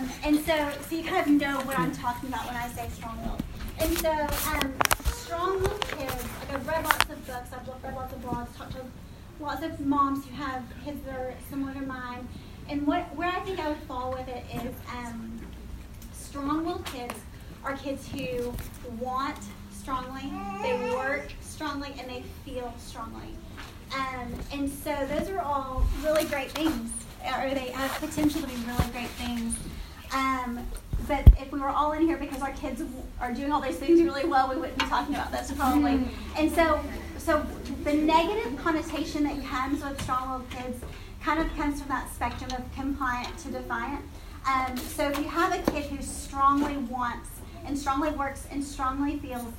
Um, and so, so you kind of know what I'm talking about when I say strong-willed. And so, um, strong-willed kids, like I've read lots of books, I've read lots of blogs, talked to lots of moms who have kids that are similar to mine. And what where I think I would fall with it is um, strong-willed kids are kids who want strongly, they work strongly, and they feel strongly. Um, and so those are all really great things, or they have potential to be really great things. Um, but if we were all in here because our kids are doing all those things really well, we wouldn't be talking about this probably. And so, so the negative connotation that comes with strong-willed kids kind of comes from that spectrum of compliant to defiant. Um, so if you have a kid who strongly wants and strongly works and strongly feels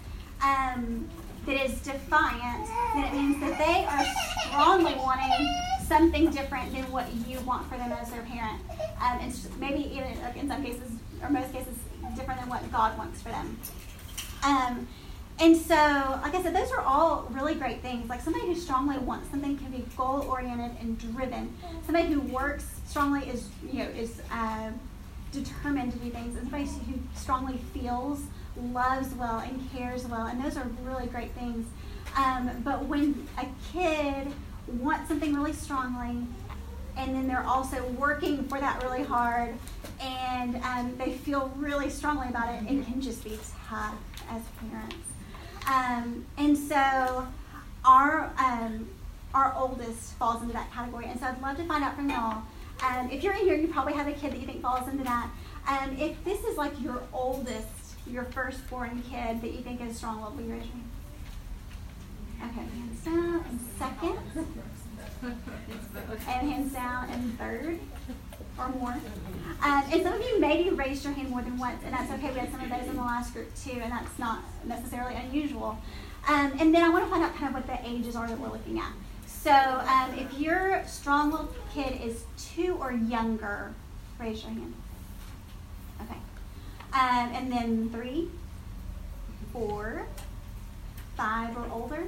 um, that is defiant, then it means that they are strongly wanting something different than what you want for them as their parent. Um, and maybe even in some cases, or most cases, different than what God wants for them. Um, and so, like I said, those are all really great things. Like somebody who strongly wants something can be goal oriented and driven. Somebody who works strongly is, you know, is uh, determined to do things. And somebody who strongly feels, loves well, and cares well. And those are really great things. Um, but when a kid wants something really strongly, and then they're also working for that really hard, and um, they feel really strongly about it, it can just be tough as parents. Um, and so our um, our oldest falls into that category. And so I'd love to find out from y'all. Um, if you're in here, you probably have a kid that you think falls into that. Um, if this is like your oldest, your firstborn kid that you think is strong, what will you raise your hand? Okay, hands down and second. and hands down and third or more. Um, and some of you maybe raised your hand more than once, and that's okay. We had some of those in the last group too, and that's not necessarily unusual. Um, and then I want to find out kind of what the ages are that we're looking at. So um, if your strong-willed kid is two or younger, raise your hand. Okay. Um, and then three, four, five or older.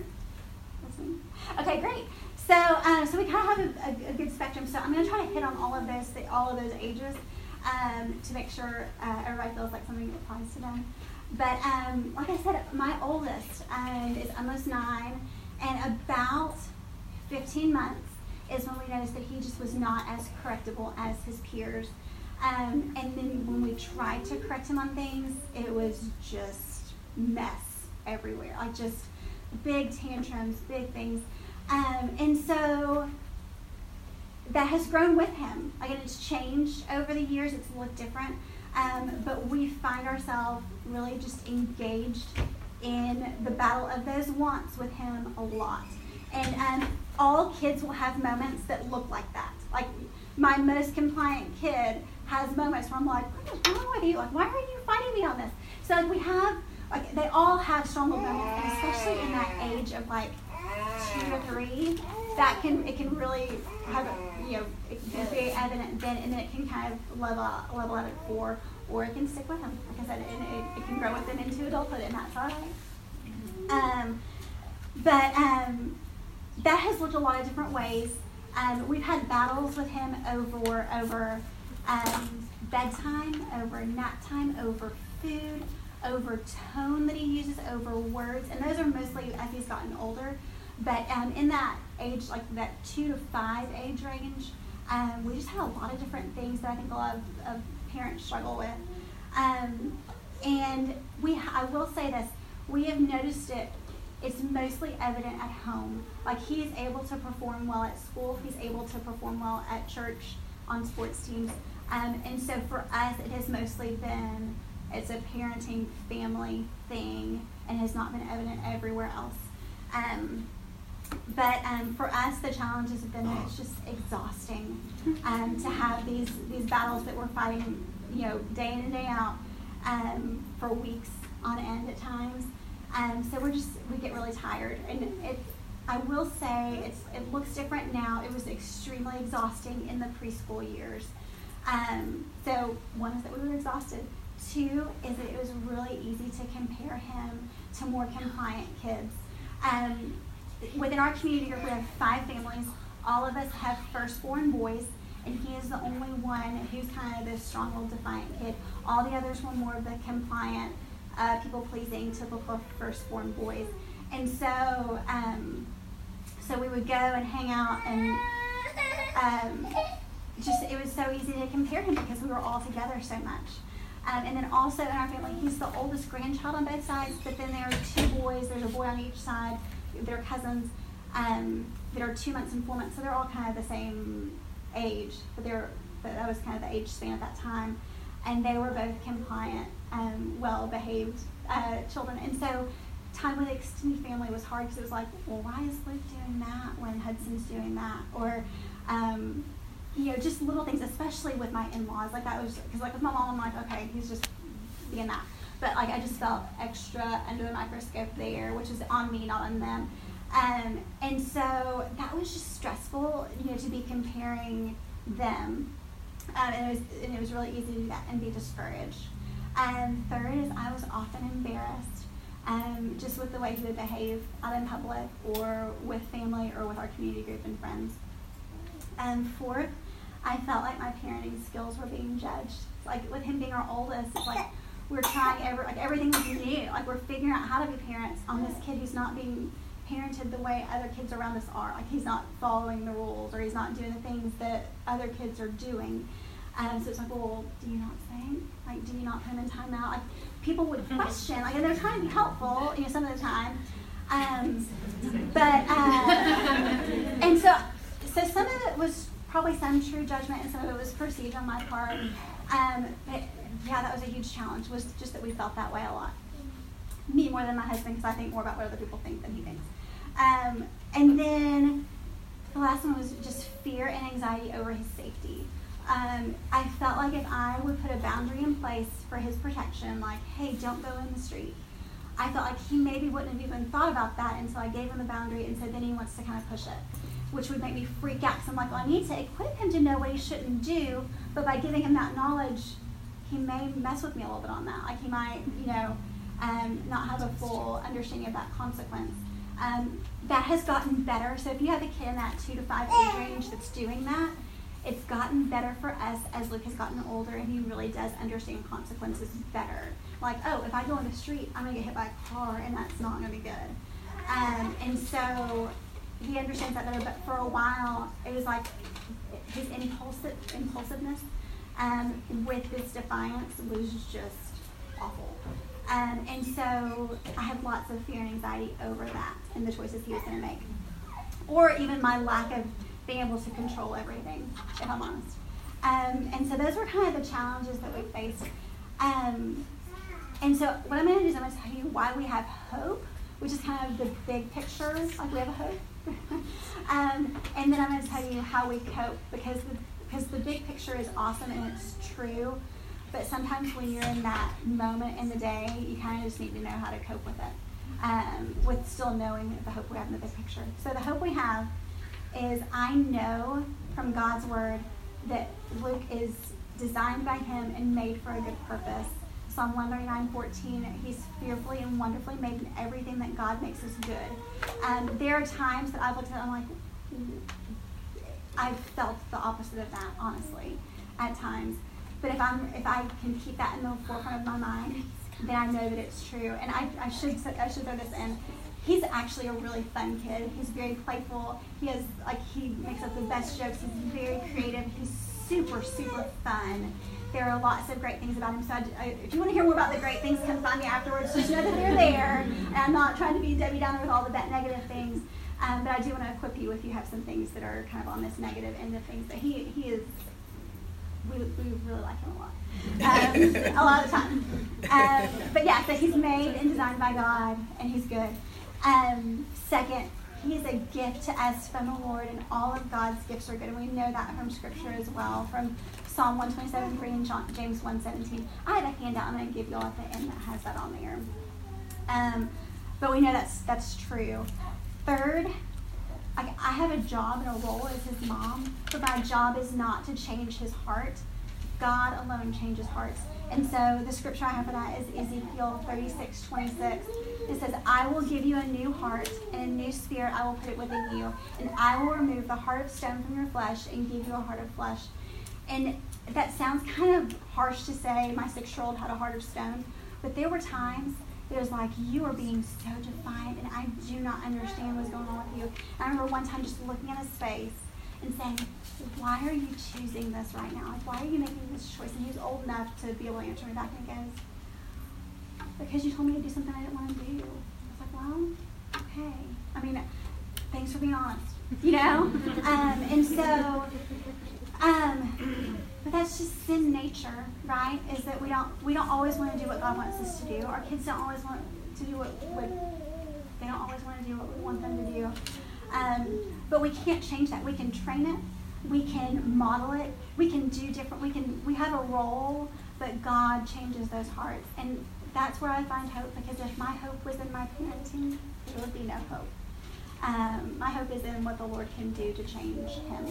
Okay, great. So, um, so we kind of have a, a, a, good spectrum. So I'm going to try to hit on all of those, all of those ages, um, to make sure uh, everybody feels like something applies to them. But um, like I said, my oldest um, is almost nine, and about 15 months is when we noticed that he just was not as correctable as his peers. Um, and then when we tried to correct him on things, it was just mess everywhere, like just big tantrums, big things. Um, and so that has grown with him. Again, it's changed over the years, it's looked different. Um, but we find ourselves really just engaged in the battle of those wants with him a lot. And um, all kids will have moments that look like that. Like my most compliant kid has moments where I'm like, what is wrong with you? Like, why are you fighting me on this? So like we have, like they all have strong moments, and especially in that age of like two or three, that can it can really have you know it can be evident then, and then it can kind of level out, level out at four, or it can stick with them. Like I said, it, it, it can grow with them into adulthood, and that's all right. Um, but um, that has looked a lot of different ways. Um, we've had battles with him over over um, bedtime, over nap time, over food, over tone that he uses, over words, and those are mostly as he's gotten older. But um, in that age, like that two to five age range, um, we just have a lot of different things that I think a lot of, of parents struggle with. Um, and we, I will say this, we have noticed it. It's mostly evident at home. Like he is able to perform well at school. He's able to perform well at church on sports teams. Um, and so for us, it has mostly been it's a parenting family thing and has not been evident everywhere else. Um, but um, for us, the challenges have been that it's just exhausting um, to have these these battles that we're fighting, you know, day in and day out um, for weeks on end at times. Um, so we're just we get really tired, and it. I will say it's it looks different now. It was extremely exhausting in the preschool years. Um, so one is that we were exhausted. Two is that it was really easy to compare him to more compliant kids. Um, within our community group, we have five families. All of us have firstborn boys, and he is the only one who's kind of this strong-willed, defiant kid. All the others were more of the compliant, uh, people-pleasing, typical firstborn boys. And so, um, so we would go and hang out, and um, just it was so easy to compare him because we were all together so much. Um, and then also in our family, he's the oldest grandchild on both sides, but then there are two boys. There's a boy on each side. They're cousins um, that are two months and four months, so they're all kind of the same age, but they're but that was kind of the age span at that time, and they were both compliant, um, well-behaved uh, children, and so time with extended family was hard because it was like, well, why is Luke doing that when Hudson's doing that, or um, you know, just little things, especially with my in-laws. Like that was because like with my mom, I'm like, okay, he's just being that. But like I just felt extra under the microscope there, which is on me, not on them. Um, and so that was just stressful, you know, to be comparing them. Um, and, it was, and it was really easy to do that and be discouraged. And third is I was often embarrassed um, just with the way he would behave out in public or with family or with our community group and friends. And fourth, I felt like my parenting skills were being judged. Like with him being our oldest, like we're trying every like everything new. Like we're figuring out how to be parents on this kid who's not being parented the way other kids around us are. Like he's not following the rules or he's not doing the things that other kids are doing. Um, so it's like, well, do you not sing? Like, do you not him in timeout? Like, people would question, like, and they're trying to be helpful, you know, some of the time. Um, but, uh, and so, so some of it was probably some true judgment and some of it was perceived on my part. Um, but yeah, that was a huge challenge, was just that we felt that way a lot. Me more than my husband, because I think more about what other people think than he thinks. Um, and then the last one was just fear and anxiety over his safety. Um, I felt like if I would put a boundary in place for his protection, like, hey, don't go in the street, I felt like he maybe wouldn't have even thought about that until I gave him the boundary and said, then he wants to kind of push it which would make me freak out because I'm like, well, I need to equip him to know what he shouldn't do, but by giving him that knowledge, he may mess with me a little bit on that. Like he might, you know, um, not have a full understanding of that consequence. Um, that has gotten better. So if you have a kid in that two to five age range that's doing that, it's gotten better for us as Luke has gotten older and he really does understand consequences better. Like, oh, if I go in the street, I'm gonna get hit by a car and that's not gonna be good. Um, and so he understands that better. But for a while, it was like his impulsive impulsiveness um, with this defiance was just awful. Um, and so I had lots of fear and anxiety over that and the choices he was going to make, or even my lack of being able to control everything, if I'm honest. Um, and so those were kind of the challenges that we faced. Um, and so what I'm going to do is I'm going to tell you why we have hope, which is kind of the big picture. Like we have a hope. um, and then I'm going to tell you how we cope because the, because the big picture is awesome and it's true. But sometimes when you're in that moment in the day, you kind of just need to know how to cope with it, um, with still knowing the hope we have in the big picture. So the hope we have is I know from God's word that Luke is designed by Him and made for a good purpose. Psalm 139, 14, he's fearfully and wonderfully made in everything that God makes is good. Um, there are times that I've looked at it, I'm like, I've felt the opposite of that, honestly, at times. But if I'm if I can keep that in the forefront of my mind, then I know that it's true. And I, I should I should throw this in. He's actually a really fun kid. He's very playful. He has like he makes up the best jokes. He's very creative. He's super super fun there are lots of great things about him. So I, if you want to hear more about the great things, come find me afterwards. Just know that they're there. And I'm not trying to be Debbie Downer with all the bad negative things. Um, but I do want to equip you if you have some things that are kind of on this negative end of things. But he, he is, we, we really like him a lot. Um, a lot of time. Um, but yeah, so he's made and designed by God, and he's good. Um, second, he is a gift to us from the Lord, and all of God's gifts are good. And we know that from Scripture as well, from Psalm 127, 3, and John, James 1, 17. I have a handout I'm going to give y'all at the end that has that on there. Um, but we know that's, that's true. Third, I, I have a job and a role as his mom, but my job is not to change his heart. God alone changes hearts. And so the scripture I have for that is Ezekiel 36, 26. It says, I will give you a new heart, and a new spirit I will put it within you. And I will remove the heart of stone from your flesh and give you a heart of flesh. And that sounds kind of harsh to say my six year old had a heart of stone, but there were times it was like, you are being so defiant, and I do not understand what's going on with you. I remember one time just looking at his face and saying, why are you choosing this right now? Like, why are you making this choice? And he was old enough to be able to answer me back, and he goes, because you told me to do something I didn't want to do. I was like, well, okay. I mean, thanks for being honest, you know? um, and so, um, but that's just sin nature, right? Is that we don't we don't always want to do what God wants us to do. Our kids don't always want to do what, what they don't always want to do what we want them to do. Um, but we can't change that. We can train it. We can model it. We can do different. We can. We have a role, but God changes those hearts, and that's where I find hope. Because if my hope was in my parenting, there would be no hope. Um, my hope is in what the Lord can do to change him.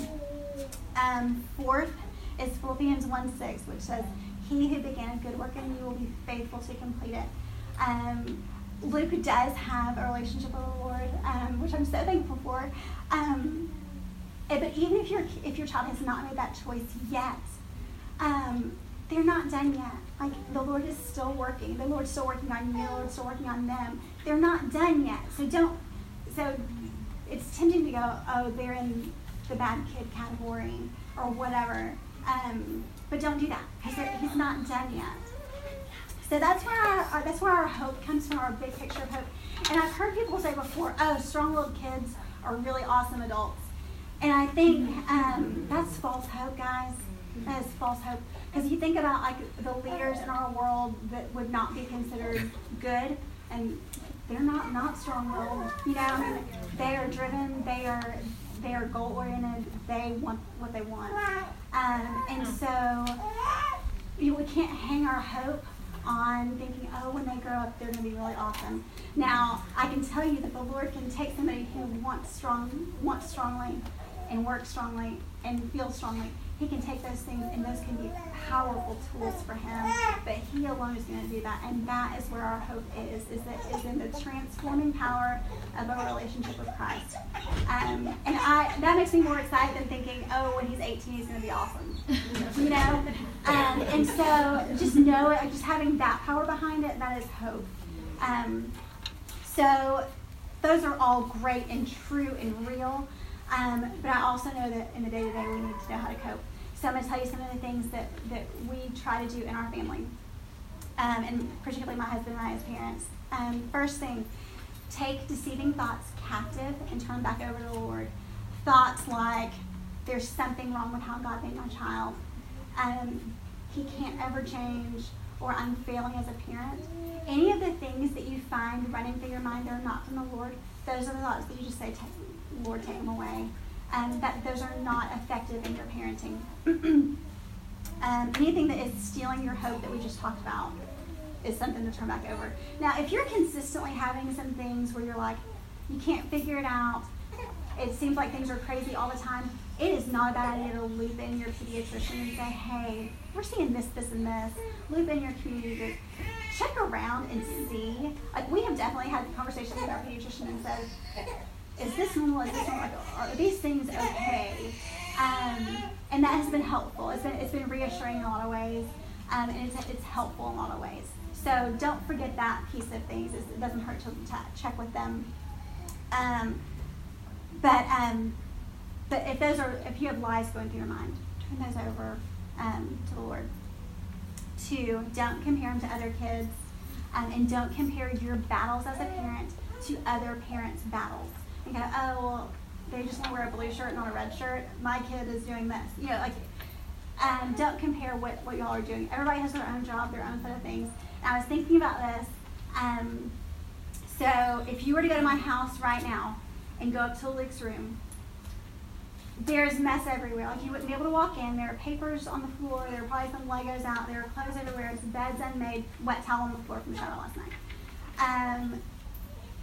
Um, fourth is Philippians 1 6, which says, He who began a good work in you will be faithful to complete it. Um, Luke does have a relationship with the Lord, um, which I'm so thankful for. Um, eh, but even if your if your child has not made that choice yet, um, they're not done yet. Like the Lord is still working. The Lord's still working on you. The Lord's still working on them. They're not done yet. So don't. So it's tempting to go, oh, they're in the bad kid category or whatever. Um, but don't do that because he's not done yet. So that's where our, our, that's where our hope comes from, our big picture of hope. And I've heard people say before, "Oh, strong-willed kids are really awesome adults," and I think um, that's false hope, guys. That is false hope because you think about like the leaders in our world that would not be considered good, and they're not not strong-willed. You know, I mean, they are driven. They are they are goal-oriented. They want what they want. Um, and so you know, we can't hang our hope on thinking, oh, when they grow up, they're going to be really awesome. Now, I can tell you that the Lord can take somebody who wants strong, wants strongly, and works strongly, and feels strongly, he can take those things and those can be powerful tools for him. But he alone is going to do that. And that is where our hope is, is that is in the transforming power of a relationship with Christ. Um, and I that makes me more excited than thinking, oh, when he's 18, he's going to be awesome. you know? Um, and so just know it, just having that power behind it, that is hope. Um, so those are all great and true and real. Um, but I also know that in the day to day we need to know how to cope. So I'm going to tell you some of the things that, that we try to do in our family, um, and particularly my husband and I as parents. Um, first thing, take deceiving thoughts captive and turn back over to the Lord. Thoughts like, there's something wrong with how God made my child. Um, he can't ever change, or I'm failing as a parent. Any of the things that you find running through your mind that are not from the Lord, those are the thoughts that you just say, Lord, take them away um, that those are not effective in your parenting. um, anything that is stealing your hope that we just talked about is something to turn back over. Now, if you're consistently having some things where you're like, you can't figure it out, it seems like things are crazy all the time, it is not a bad idea to loop in your pediatrician and say, hey, we're seeing this, this, and this. Loop in your community group. Check around and see. Like, we have definitely had conversations with our pediatrician and said, is this normal? Is this normal? Are these things okay? Um, and that has been helpful. It's been, it's been reassuring in a lot of ways, um, and it's, it's helpful in a lot of ways. So don't forget that piece of things. It doesn't hurt to, check with them. Um, but um, but if those are if you have lies going through your mind, turn those over um, to the Lord. Two, don't compare them to other kids, um, and don't compare your battles as a parent to other parents' battles and go, oh, well, they just want to wear a blue shirt, not a red shirt. My kid is doing this. You know, like, um, don't compare what, what y'all are doing. Everybody has their own job, their own set of things. And I was thinking about this. Um, so if you were to go to my house right now and go up to Luke's room, there's mess everywhere. Like you wouldn't be able to walk in. There are papers on the floor. There are probably some Legos out. There are clothes everywhere. It's bed's unmade, wet towel on the floor from the shower last night. Um,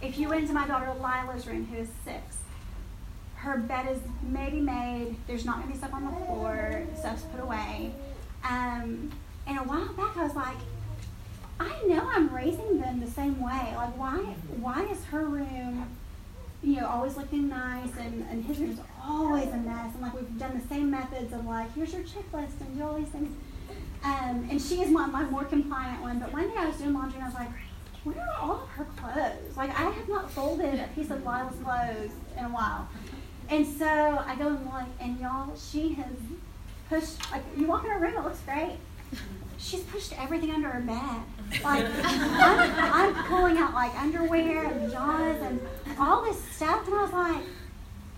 if you went into my daughter Lila's room, who is six, her bed is maybe made. There's not going to be stuff on the floor. Stuff's put away. Um, and a while back, I was like, I know I'm raising them the same way. Like, why, why is her room, you know, always looking nice and, and his room's always a mess? And like, we've done the same methods of like, here's your checklist and do all these things. Um, and she is my, my more compliant one. But one day I was doing laundry and I was like, where are all of her clothes? Like, I have not folded a piece of Lila's clothes in a while. And so I go and look, and y'all, she has pushed, like, you walk in her room, it looks great. She's pushed everything under her bed. Like, I'm, I'm pulling out, like, underwear and pajamas and all this stuff. And I was like,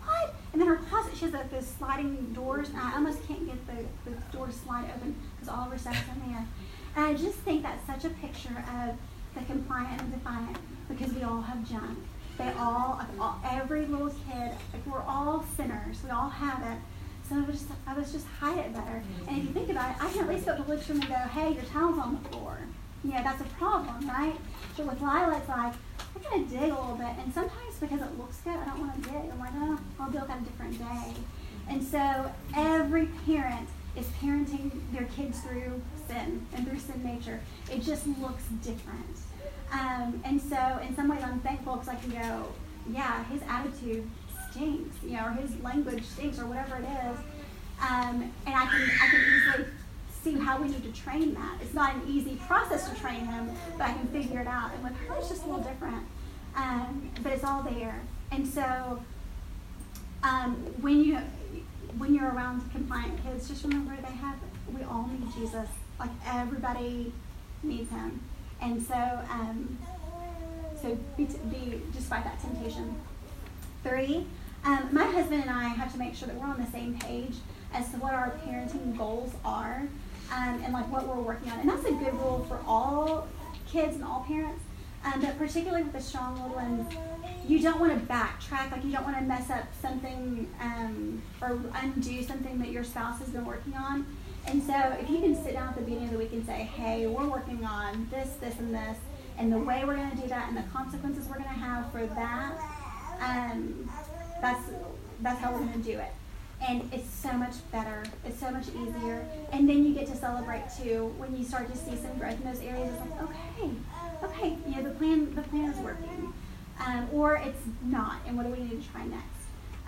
what? And then her closet, she has like, those sliding doors, and I almost can't get the, the door to slide open because all of her stuff's in there. And I just think that's such a picture of the compliant and the defiant because we all have junk. They all, all every little kid, like we're all sinners. We all have it. So I was just, I was just hide it better. And if you think about it, I can at least go to the and go, hey, your towel's on the floor. You know, that's a problem, right? But with Lila, it's like, I'm going to dig a little bit. And sometimes because it looks good, I don't want to dig. I'm like, oh, I'll do it on a different day. And so every parent is parenting their kids through sin and through sin nature. It just looks different. Um, and so in some ways I'm thankful because I can go, yeah, his attitude stinks, you know, or his language stinks or whatever it is. Um, and I can, I can easily see how we need to train that. It's not an easy process to train him, but I can figure it out. And with her, it's just a little different. Um, but it's all there. And so um, when you when you're around compliant kids, just remember they have we all need Jesus. Like everybody needs him. And so um, so be, be despite that temptation. Three, um, my husband and I have to make sure that we're on the same page as to what our parenting goals are um, and like what we're working on. And that's a good rule for all kids and all parents. Um, but particularly with the strong-willed ones, you don't want to backtrack. Like you don't want to mess up something um, or undo something that your spouse has been working on. And so if you can sit down at the beginning of the week and say, hey, we're working on this, this, and this, and the way we're going to do that and the consequences we're going to have for that, um, that's, that's how we're going to do it. And it's so much better. It's so much easier. And then you get to celebrate too when you start to see some growth in those areas. It's like, okay, okay, you know, the plan, the plan is working. Um, or it's not, and what do we need to try next?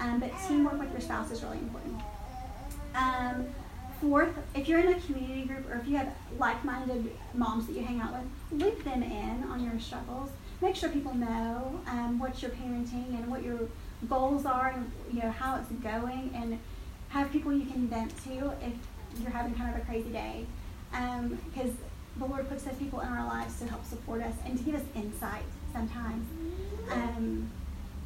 Um, but teamwork with your spouse is really important. Fourth, if you're in a community group or if you have like-minded moms that you hang out with, loop them in on your struggles. Make sure people know um, what you're parenting and what your goals are and you know how it's going, and have people you can vent to if you're having kind of a crazy day. Because um, the Lord puts those people in our lives to help support us and to give us insight sometimes. Um,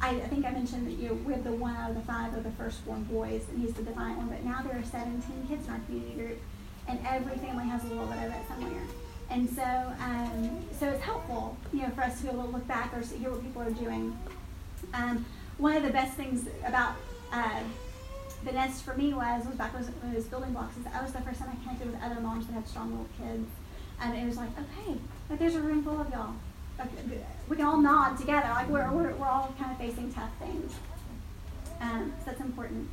I, I, think I mentioned that you know, we have the one out of the five of the firstborn boys, and he's the defiant one. But now there are 17 kids in our community group, and every family has a little bit of it somewhere. And so, um, so it's helpful, you know, for us to be able to look back or hear what people are doing. Um, one of the best things about uh, the nest for me was was back when it was building blocks. Is I was the first time I connected with other moms that had strong little kids, and it was like, okay, like there's a room full of y'all we can all nod together, like we're, we're, we're all kind of facing tough things. Um, so that's important.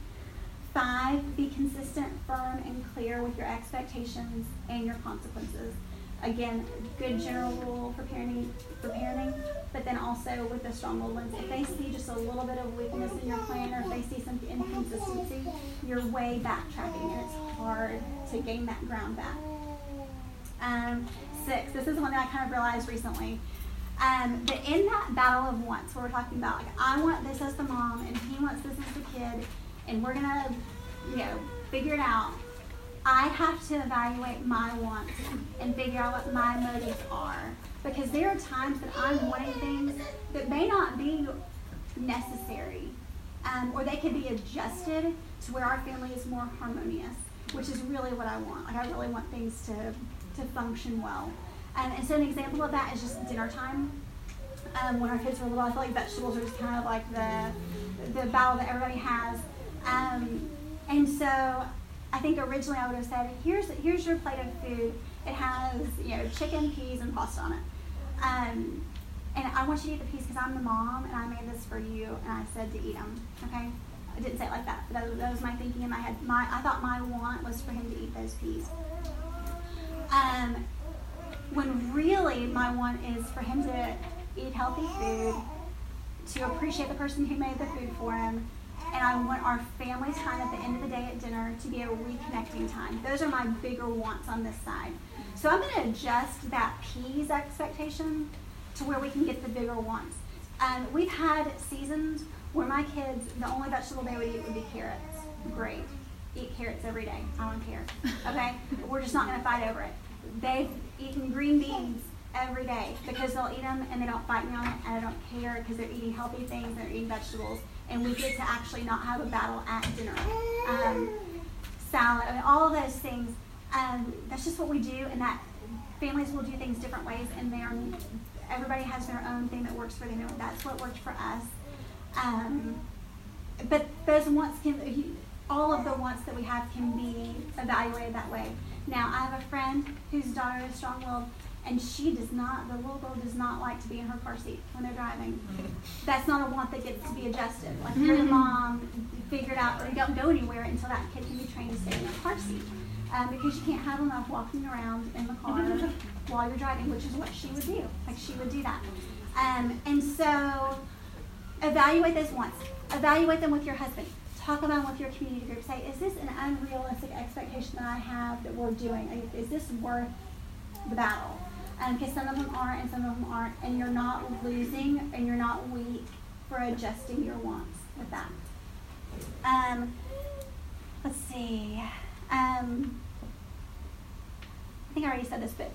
Five, be consistent, firm, and clear with your expectations and your consequences. Again, good general rule for parenting, for parenting, but then also with the strong-willed ones, if they see just a little bit of weakness in your plan or if they see some inconsistency, you're way backtracking and it's hard to gain that ground back. Um, six, this is one that I kind of realized recently. Um, but in that battle of wants, where we're talking about, like, I want this as the mom, and he wants this as the kid, and we're gonna, you know, figure it out. I have to evaluate my wants and figure out what my motives are. Because there are times that I'm wanting things that may not be necessary, um, or they can be adjusted to where our family is more harmonious, which is really what I want. Like, I really want things to, to function well. Um, and so an example of that is just dinner time. Um, when our kids were little, I feel like vegetables are just kind of like the the battle that everybody has. Um, and so I think originally I would have said, here's here's your plate of food. It has you know chicken, peas, and pasta on it. Um, and I want you to eat the peas because I'm the mom and I made this for you. And I said to eat them. Okay. I didn't say it like that, but that, that was my thinking in my head. My I thought my want was for him to eat those peas. Um, when really my want is for him to eat healthy food, to appreciate the person who made the food for him, and I want our family time at the end of the day at dinner to be a reconnecting time. Those are my bigger wants on this side. So I'm going to adjust that peas expectation to where we can get the bigger wants. Um, we've had seasons where my kids, the only vegetable they would eat would be carrots. Great. Eat carrots every day. I don't care. Okay? We're just not going to fight over it. They've eaten green beans every day because they'll eat them and they don't fight me on it and I don't care because they're eating healthy things, and they're eating vegetables, and we get to actually not have a battle at dinner. Um, salad, I mean, all those things. Um, that's just what we do, and that families will do things different ways, and they are everybody has their own thing that works for them, that's what worked for us. Um, but those wants can, all of the wants that we have can be evaluated that way. Now, I have a friend whose daughter is strong-willed, and she does not, the little girl does not like to be in her car seat when they're driving. That's not a want that gets to be adjusted. Like you're the mom, figured out, or you don't go anywhere until that kid can be trained to stay in their car seat. Um, because you can't have enough walking around in the car while you're driving, which is what she would do. Like she would do that. Um, and so evaluate those wants. Evaluate them with your husband. Talk about with your community group. Say, is this an unrealistic expectation that I have that we're doing? Is this worth the battle? Because um, some of them are and some of them aren't. And you're not losing and you're not weak for adjusting your wants with that. Um, let's see. Um, I think I already said this, but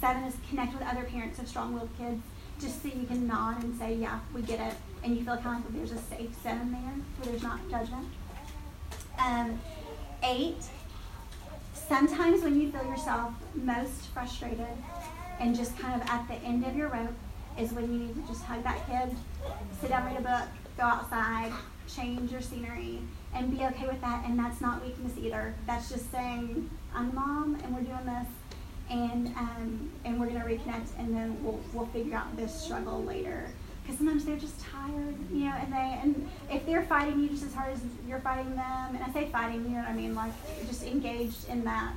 seven is connect with other parents of strong-willed kids, just so you can nod and say, "Yeah, we get it," and you feel kind of like there's a safe zone there where there's not judgment. Um, eight. Sometimes when you feel yourself most frustrated and just kind of at the end of your rope is when you need to just hug that kid, sit down, read a book, go outside, change your scenery, and be okay with that. And that's not weakness either. That's just saying, I'm mom and we're doing this and um, and we're gonna reconnect and then we'll we'll figure out this struggle later. Because sometimes they're just tired, you know, and they and if they're fighting you just as hard as you're fighting them, and I say fighting, you know what I mean, like just engaged in that,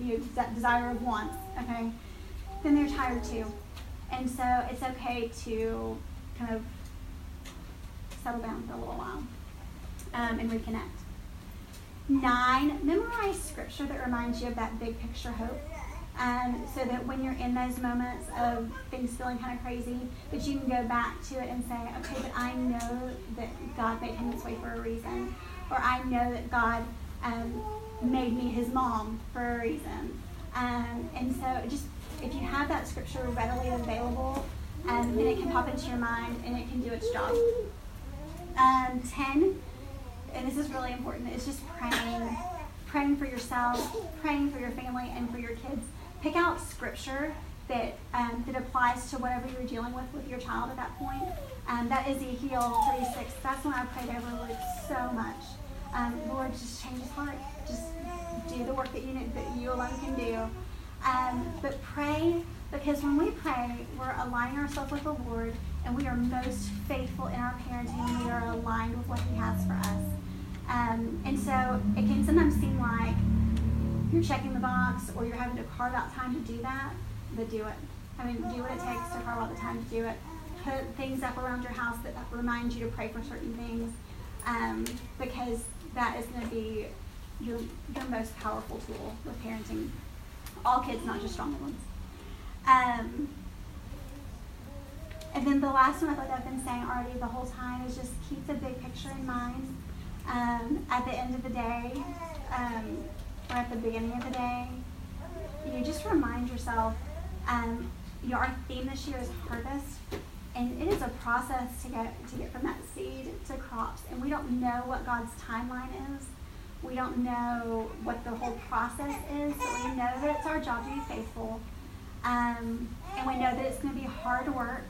you know, that desire of wants, okay, then they're tired too, and so it's okay to kind of settle down for a little while um, and reconnect. Nine, memorize scripture that reminds you of that big picture hope. Um, so that when you're in those moments of things feeling kind of crazy, that you can go back to it and say, okay, but I know that God made him this way for a reason, or I know that God um, made me his mom for a reason. Um, and so just if you have that scripture readily available, um, then it can pop into your mind and it can do its job. Um, 10, and this is really important, It's just praying. Praying for yourself, praying for your family, and for your kids. Pick out scripture that um, that applies to whatever you're dealing with with your child at that point. Um, that Ezekiel 36. That's when I prayed over Luke so much. Um, Lord, just change his heart. Just do the work that you that you alone can do. Um, but pray because when we pray, we're aligning ourselves with the Lord and we are most faithful in our parenting we are aligned with what He has for us. Um, and so it can sometimes seem like you're checking the box or you're having to carve out time to do that, but do it. I mean, do what it takes to carve out the time to do it. Put things up around your house that remind you to pray for certain things um, because that is going to be your, your most powerful tool with parenting all kids, not just strong ones. Um, and then the last one, like I've been saying already the whole time, is just keep the big picture in mind. Um, at the end of the day, um, or at the beginning of the day, you just remind yourself. Um, our theme this year is harvest, and it is a process to get to get from that seed to crops. And we don't know what God's timeline is. We don't know what the whole process is, but we know that it's our job to be faithful. Um, and we know that it's going to be hard work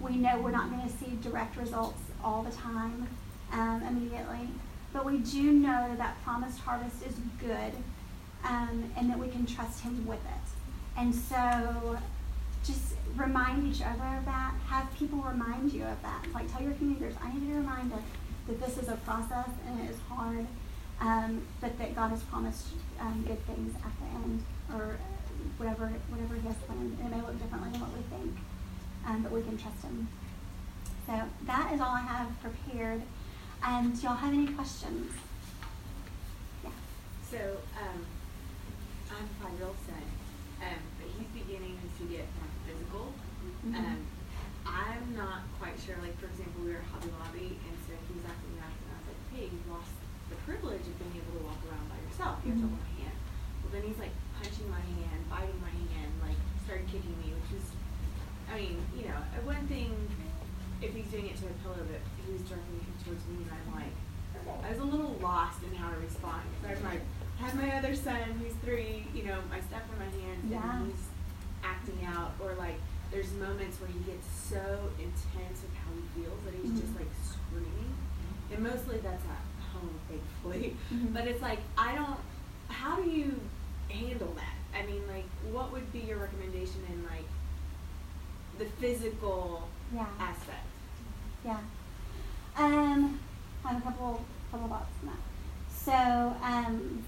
we know we're not going to see direct results all the time um, immediately, but we do know that that promised harvest is good um, and that we can trust Him with it. And so just remind each other of that. Have people remind you of that. Like tell your community I need to be reminded that this is a process and it is hard. um, but that God has promised um, good things at the end, or whatever whatever He has planned. And it may look differently than what we think, um, but we can trust Him. So that is all I have prepared. And do y'all have any questions? Yeah. So um, I'm a five-year-old son, um, but he's beginning to get more physical. Mm-hmm. Um, I'm not quite sure. Like for example, we were at Hobby Lobby, and so he was acting up, and I was like, "Hey, you lost the privilege of being able to walk around by yourself. You have to hold my hand." Well, then he's like punching my hand, biting my hand, like started kicking me, which is, I mean, you know, one thing if he's doing it to a pillow, but he was directing him towards me, and I'm like, I was a little lost in how to respond. I was like, I have my other son who's three, you know, my stuff in my hands, yeah. and he's acting out, or like there's moments where he gets so intense with how he feels that he's mm-hmm. just like screaming, and mostly that's at home, thankfully. Mm-hmm. But it's like I don't. How do you handle that? I mean, like, what would be your recommendation in like the physical yeah. aspect? Yeah. Um, I have a couple couple thoughts on that. So, um,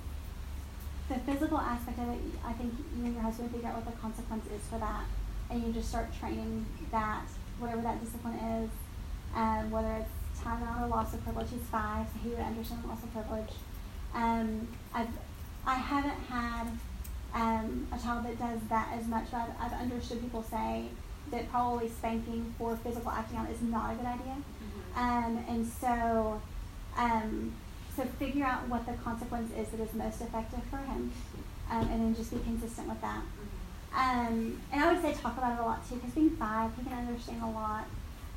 the physical aspect of it, I think you and your husband figure out what the consequence is for that, and you just start training that whatever that discipline is, um, whether it's time out or loss of privilege. He's five, so he would understand loss of privilege. Um, I've I haven't had um, a child that does that as much, but I've, I've, understood people say that probably spanking for physical acting out is not a good idea. Um, and so, um, so figure out what the consequence is that is most effective for him, um, and then just be consistent with that. Um, and I would say talk about it a lot too, because being five, he can understand a lot,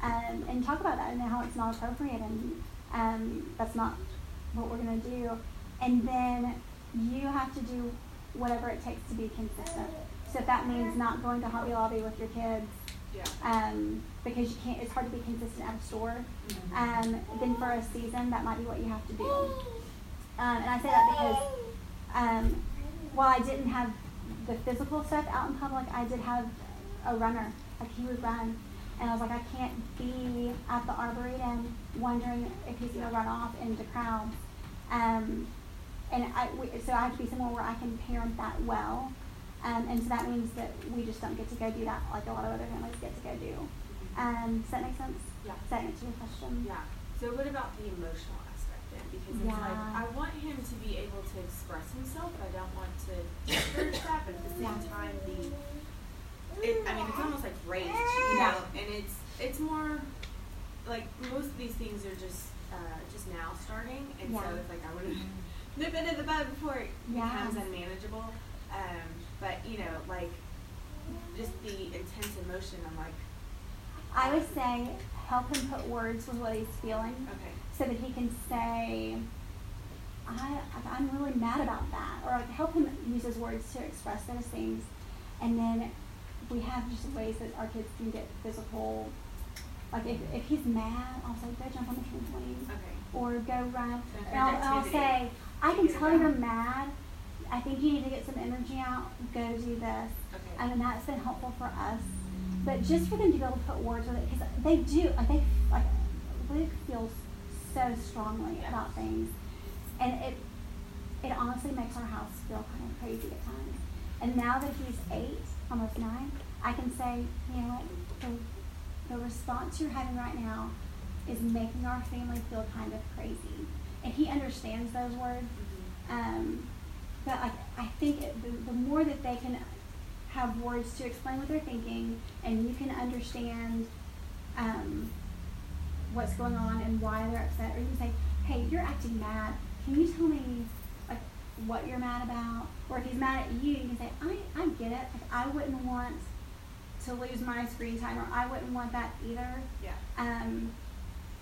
um, and talk about that and how it's not appropriate and um, that's not what we're gonna do. And then you have to do whatever it takes to be consistent. So if that means not going to Hobby Lobby with your kids, yeah. um, because you can't, it's hard to be consistent at a store. Mm-hmm. Um, then for a season, that might be what you have to do. Um, and I say that because um, while I didn't have the physical stuff out in public, I did have a runner. Like he would run. And I was like, I can't be at the Arboretum wondering if he's to run off into crowds. Um, and I, we, so I have to be somewhere where I can parent that well. Um, and so that means that we just don't get to go do that like a lot of other families get to go do. Um, does that make sense? Yeah. Does that answer your question? Yeah. So what about the emotional aspect then? Because it's yeah. like I want him to be able to express himself. I don't want to discourage that, but at the same yeah. time, the it, I mean, it's almost like rage, you know, and it's it's more like most of these things are just uh, just now starting, and yeah. so it's like I would have nip it in the bud before it becomes unmanageable. Um, but you know, like just the intense emotion. I'm like. I would say help him put words with what he's feeling. Okay. So that he can say, I, I'm really mad about that. Or like help him use his words to express those things. And then we have just ways that our kids can get physical. Like if, if he's mad, I'll say, go jump on the trampoline. Okay. Or go run. And I'll, I'll say, I can tell you're mad. I think you need to get some energy out. Go do this. Okay. And that's been helpful for us. But just for them to be able to put words with it, because they do, like they, like Luke feels so strongly yes. about things, and it, it honestly makes our house feel kind of crazy at times. And now that he's eight, almost nine, I can say, you know what, the, the response you're having right now is making our family feel kind of crazy and he understands those words. Um, but I, I think it, the, the more that they can have words to explain what they're thinking, and you can understand um, what's going on and why they're upset, or you can say, "Hey, you're acting mad. Can you tell me like what you're mad about?" Or if he's mad at you, you can say, "I I get it. Like, I wouldn't want to lose my screen time, or I wouldn't want that either." Yeah. Um,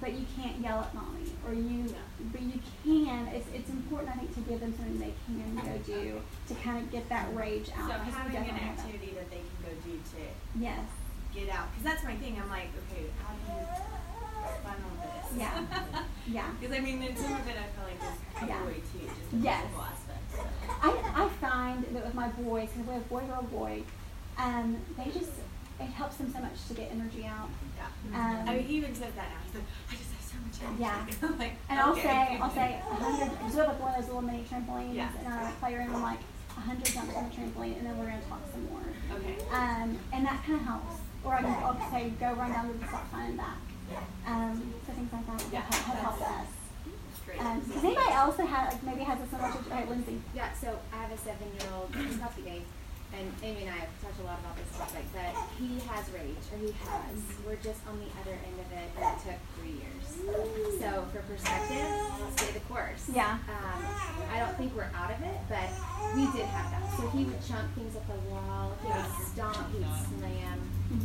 but you can't yell at mommy or you but you can it's, it's important i think to give them something they can go do to kind of get that rage out so having an activity that. that they can go do to yes get out because that's my thing i'm like okay how do you funnel this yeah yeah because i mean then some of it i feel like is yeah. away too just the yes. physical aspect so. I, I find that with my boys because we have boy girl boy um, they just it helps them so much to get energy out. Yeah. Um, I mean, he even says that now. He's like, I just have so much energy. Yeah. Like, And I'll okay. say, I'll say a hundred, because we have like one of those little mini trampolines Yeah. in our playroom, I'm like, a hundred jumps on the trampoline, and then we're gonna talk some more. Okay. Um, and that kind of helps. Or I can, I'll say, go run down to the stop sign and back. Um, so things like that Yeah, have, have helped us. Great. Um, does anybody else that had, like, maybe has a similar situation? Right, Lindsay? Yeah, so I have a seven-year-old, he's about to be eight, and Amy and I have talked a lot about this topic, but he has rage, or he has. We're just on the other end of it, and it took three years. So for perspective, stay the course. Yeah. Um, I don't think we're out of it, but we did have that. So he would chunk things up the wall, he would stomp, he would slam.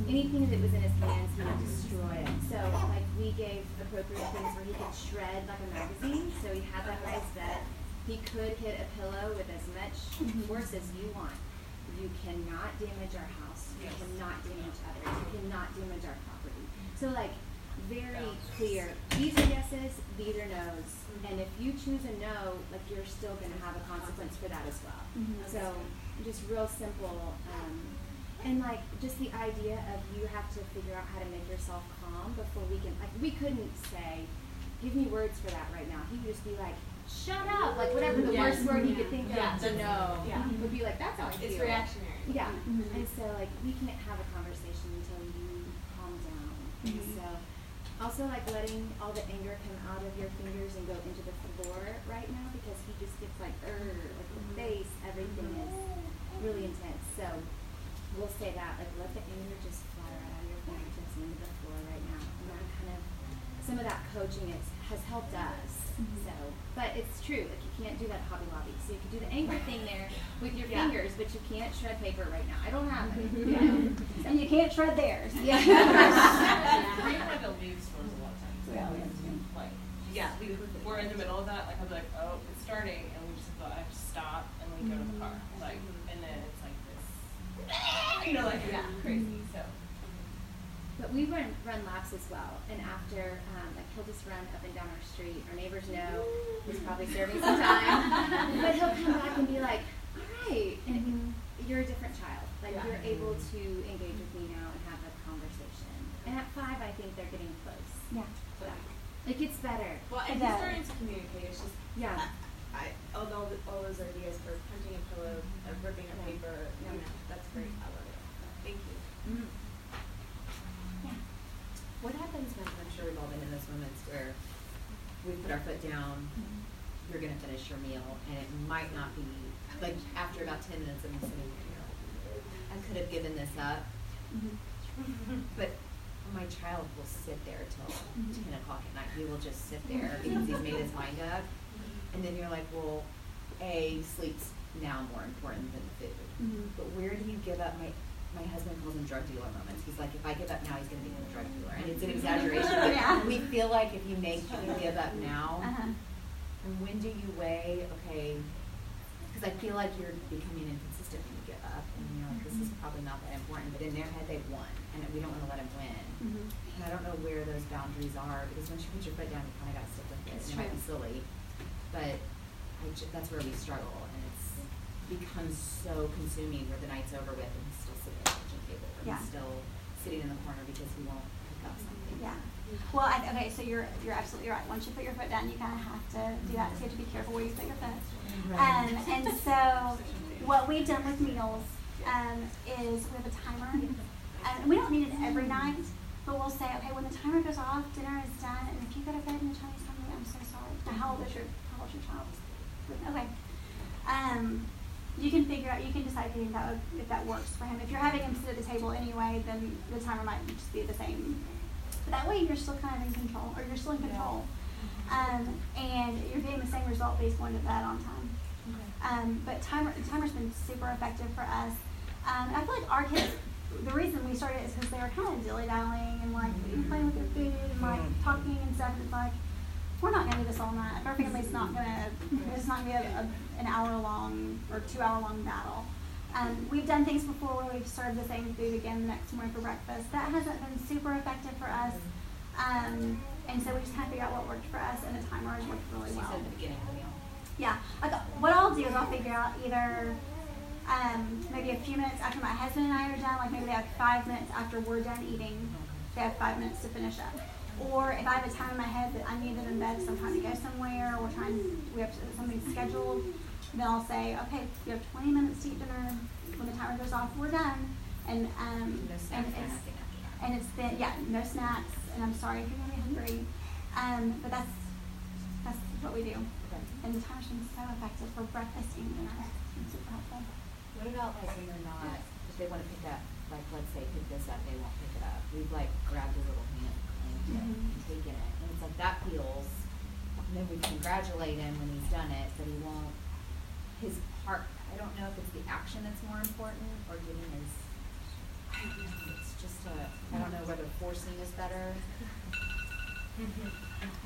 Anything that was in his hands, he would destroy it. So like we gave appropriate things where he could shred like a magazine. So he had that raised bed. He could hit a pillow with as much force as you want. You cannot damage our house. You cannot damage others. You cannot damage our property. So like very clear. These are yeses, these are nos. And if you choose a no, like you're still gonna have a consequence for that as well. Mhm. So just real simple. Um, and like just the idea of you have to figure out how to make yourself calm before we can like we couldn't say, give me words for that right now. He would just be like, shut up, like whatever the Yes. worst word he could think Yeah, of to that's- know. yeah. Would be like, that's how I feel. It's reactionary. Yeah. Mhm. And so like we can't have a conversation until you calm down. And Mhm. so also like letting all the anger come out of your fingers and go into the floor right now because he just gets like er like the face, everything is really intense. So we'll say that, like let the anger just fly out of your fingertips and into the floor right now. And that kind of some of that coaching is, has helped us. Mhm. So but it's true, like you can't do that at Hobby Lobby. So you can do the anger thing there with your Yeah. fingers, but you can't shred paper right now. I don't have it. Yeah. You know? So- And you can't shred theirs. Yeah. We had to leave stores a lot of times. Yeah, Like, yeah. We, we're in the middle of that. Like, I'll be like, oh, it's starting, and we just have to, I have to stop and then go to the car. Like, mm-hmm. and then it's like this, you know, like Yeah. crazy. So. But we run run laps as well, and after um, like he'll just run up and down our street. Our neighbors know he's probably serving some time, but he'll come back and be like, "All right," and you're a different child. Like Yeah. you're able to engage with me now and have a conversation. And at five, I think they're getting close. Yeah. So it gets better. Well, and It he's starting to communicate. It's just Yeah. I all those all those ideas for punching a pillow, uh, ripping a Yeah. paper. You Yeah. know, that's great. I love it. Thank you. What happens when, I'm sure we've all been in those moments where we put our foot down, mm-hmm. you're gonna finish your meal, and it might not be, like, after about ten minutes of me sitting I could have given this up, mm-hmm. but my child will sit there till mm-hmm. ten o'clock at night, he will just sit there because he's made his mind up, and then you're like, well, A, sleep's now more important than food. Mhm. But where do you give up? My my husband calls them drug dealer moments. He's like, if I give up now, he's going to become a drug dealer, and it's an exaggeration. But Yeah. we feel like if you make you give up now, Uh-huh. and when do you weigh? Okay, because I feel like you're becoming inconsistent when you give up, and you're like, this is probably not that important. But in their head, they've won, and we don't want to let them win. Mhm. And I don't know where those boundaries are because once you put your foot down, you kind of got to stick with it. It's and it might be silly, but I that's where we struggle, and it's becomes so consuming where the night's over with and he's still sitting at the kitchen table or Yeah. still sitting in the corner because he won't pick up something. Yeah. Well, I, okay, so you're you're absolutely right. Once you put your foot down, you kind of have to do that. So you have to be careful where you put your foot. Um, and so what we've done with meals um, is we have a timer, and we don't need it every night, but we'll say, okay, when the timer goes off, dinner is done, and if you go to bed and your tummy's hungry, I'm so sorry. Now, how old is your how old is your child? Okay. Um, you can figure out, you can decide that would, if that works for him. If you're having him sit at the table anyway, then the timer might just be the same. But that way you're still kind of in control, or you're still in control. Um, and you're getting the same result, based on bed on time. Um, but timer, the timer's been super effective for us. Um, I feel like our kids, the reason we started is because they were kind of dilly dallying and like playing with their food and like talking and stuff. And it's like, we're not gonna do this all night. Our family's not gonna. It's not gonna be a, an hour long or two hour long battle. Um, we've done things before where we've served the same food again the next morning for breakfast. That hasn't been super effective for us. Um, and so we just kind of figure out what worked for us, and the timer has worked really well. said at the beginning of the meal. Yeah, like what I'll do is I'll figure out either um, maybe a few minutes after my husband and I are done, like maybe they have five minutes after we're done eating, they have five minutes to finish up. Or if I have a time in my head that I need them in bed, so I'm trying to go somewhere, or trying, we have something scheduled, then I'll say, okay, you have 20 minutes to eat dinner. When the timer goes off, we're done. And um, No and it's nothing after that. and it's been yeah, no snacks. And I'm sorry if you're gonna be hungry, um, but that's that's what we do. And the timer's been so effective for breakfast and dinner. It's super helpful. What about like when they're not, if they wanna pick up, like, let's say pick this up, they won't pick it up, we've like grabbed a little hand, claimed it, Mhm. and taken it, and it's like, that feels, and then we congratulate him when he's done it, but he won't, his heart, I don't know if it's the action that's more important, or getting his, it's just a, I don't know whether forcing is better.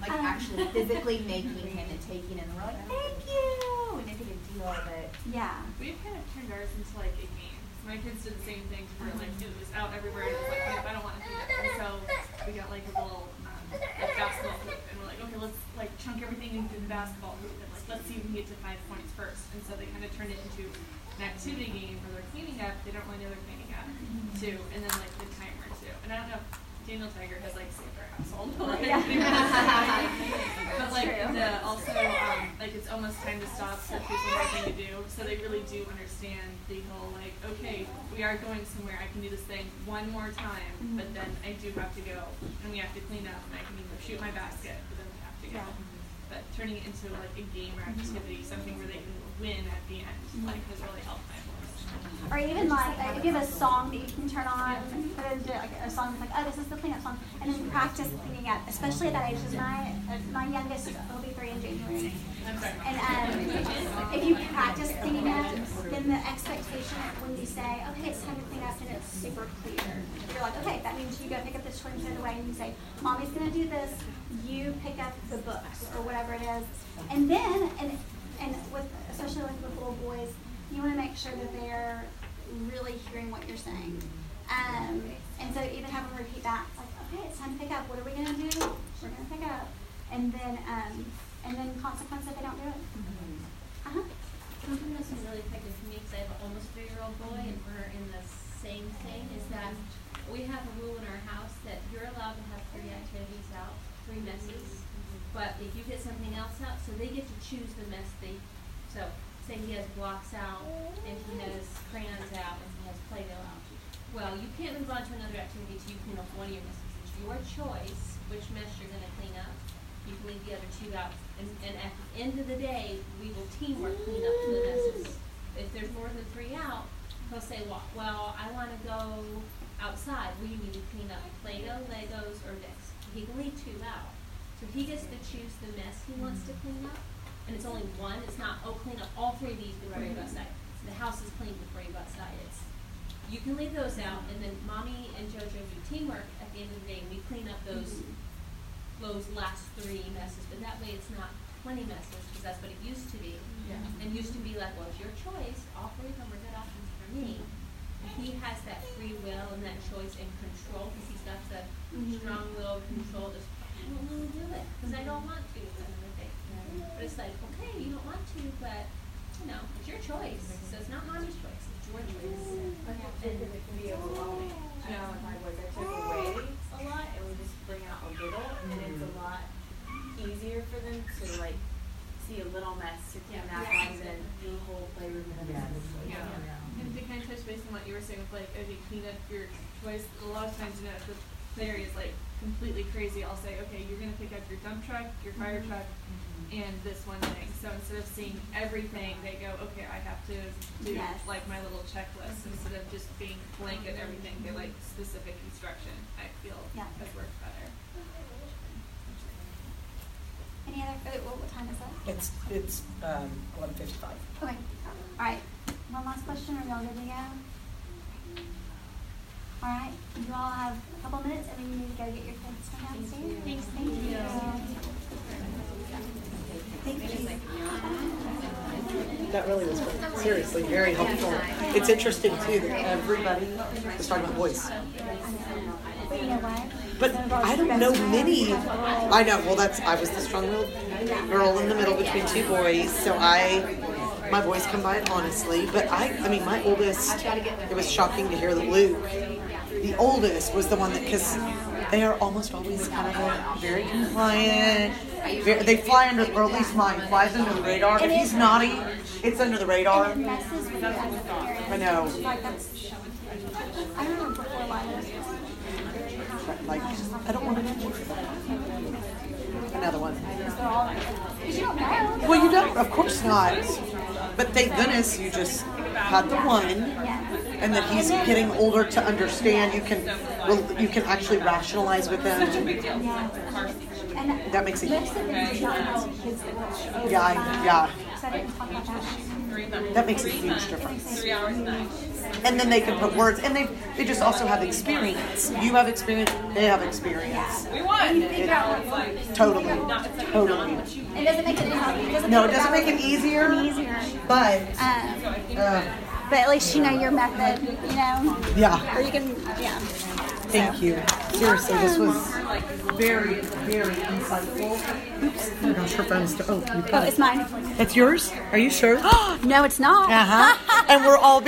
Like Um. actually physically making him and taking him, and we're like, thank you, and make it a deal, of it. Yeah. We've kind of turned ours into like a game. My kids did the same thing. Where like it was out everywhere, and it was like, "Hey, I don't want to do that, and so we got like a little um, like basketball hoop, and we're like, okay, let's like chunk everything into the basketball hoop, and like let's see if we can get to five points first. And so they kind of turned it into an activity game where they're cleaning up. They don't really know they're cleaning up too, and then like the timer too. And I don't know. Daniel Tiger has like saved our household. Like, Yeah. but like True. the also um, like it's almost time to stop. So here's one to do. So they really do understand the whole like okay, we are going somewhere. I can do this thing one more time, Mhm. but then I do have to go, and we have to clean up, and I can either shoot my basket, but then we have to go. Yeah. But turning it into like a game or activity, something where they can win at the end, like has really helped my boys. Or even like if you have a song that you can turn on, put into a song that's like, oh, this is the cleanup song, and then practice cleaning up, especially at that age. Because my uh, my youngest will be three in January. And um, if you practice cleaning up, then the expectation when you say, okay, it's time to clean up, and it's super clear. You're like, okay, that means you go pick up this toy and put it away, and you say, mommy's gonna do this, you pick up the books or whatever it is. And then, and, and with, especially like with little boys, you wanna make sure that they're really hearing what you're saying. Um, and so even have them repeat back, like, okay, it's time to pick up, what are we gonna do? We're gonna pick up. And then, um, and then consequence if they don't do it. Uh-huh. Something that's been really effective for me, because I have an almost three-year-old boy, and we're in the same thing, is that we have a rule in our house that you're allowed to have three activities out, three messes. But if you get something else out, so they get to choose the mess they, so say he has blocks out, and he has crayons out, and he has Play-Doh out. Well, you can't move on to another activity till you clean up one of your messes. It's your choice which mess you're gonna clean up. You can leave the other two out, and, and at the end of the day, we will teamwork clean up two messes. If there's more than three out, he'll say, well, well, I wanna go outside, we need to clean up Play-Doh, Legos, or this. He can leave two out. So he gets to choose the mess he wants to clean up, and it's only one, it's not, oh, clean up all three of these before you go outside. The house is clean before you go outside, it's, you can leave those out, and then mommy and JoJo do teamwork at the end of the day, and we clean up those, those last three messes, but that way it's not twenty messes, because that's what it used to be. Yeah. And used to be like, well, it's your choice, all three of them are good options for me. He has that free will and that choice and control, because he's got the Mhm. strong will control, just, I don't wanna do it, because I don't want to, kind of a thing. But it's like, okay, you don't want to, but, you know, it's your choice, so it's not mommy's choice, it's your choice. And it can be overwhelming. I know if I was, I took away a lot, it would just bring out a little, and it's a lot easier for them to like see a little mess to clean that rather than the whole playroom and everything. Yeah. yeah. And to kind of touch base on what you were saying with like, okay, clean up your toys. A lot of times, you know, the play area is like completely crazy, I'll say, okay, you're gonna pick up your dump truck, your fire truck, and this one thing. So instead of seeing everything, they go, okay, I have to do Yes. like my little checklist instead of just being blanket everything. They like specific instruction. I feel Yeah. has worked better. Any other, oh, what, what time is it? It's, it's, um, eleven fifty-five. Okay, all right. One last question, are y'all good to go? All right, you all have a couple minutes, and then you need to go get your kids from downstairs. Thanks, thank you. Thank you. That really was, great. seriously, very helpful. It's interesting too that everybody was talking about voice. But you know what? But I don't know many, I know, well, that's, I was the strong-willed girl in the middle between two boys, so I my boys it honestly, but I, I mean, my oldest, it was shocking to hear that Luke, the oldest, was the one that, because they are almost always kind of a, very compliant. Very, they fly under, or at least mine flies under the radar. If he's naughty, it's under the radar. And it messes with you as a parent. I know. I remember before Lila. Like, I don't want to do Another one. Because you don't know. Well, you don't, of course not. But thank goodness you just had the one, and that he's getting older to understand. You can, you can actually rationalize with them. And That makes a huge. watch Yeah, yeah. So I didn't talk about that. That makes a huge difference. Three hours a night. And then they can put words, and they they just also have experience. You have experience. They have experience. We won. It, totally, totally. It doesn't make it any No, it doesn't make it easier, easier. but Um, uh, but at least you know your method, you know, yeah. or you can, yeah. Thank you. Seriously, this was very, very insightful. Oops. Oh my gosh, her phone's still. Oh, you Oh, it's mine. It's yours? Are you sure? No, it's not. Uh huh. and we're all.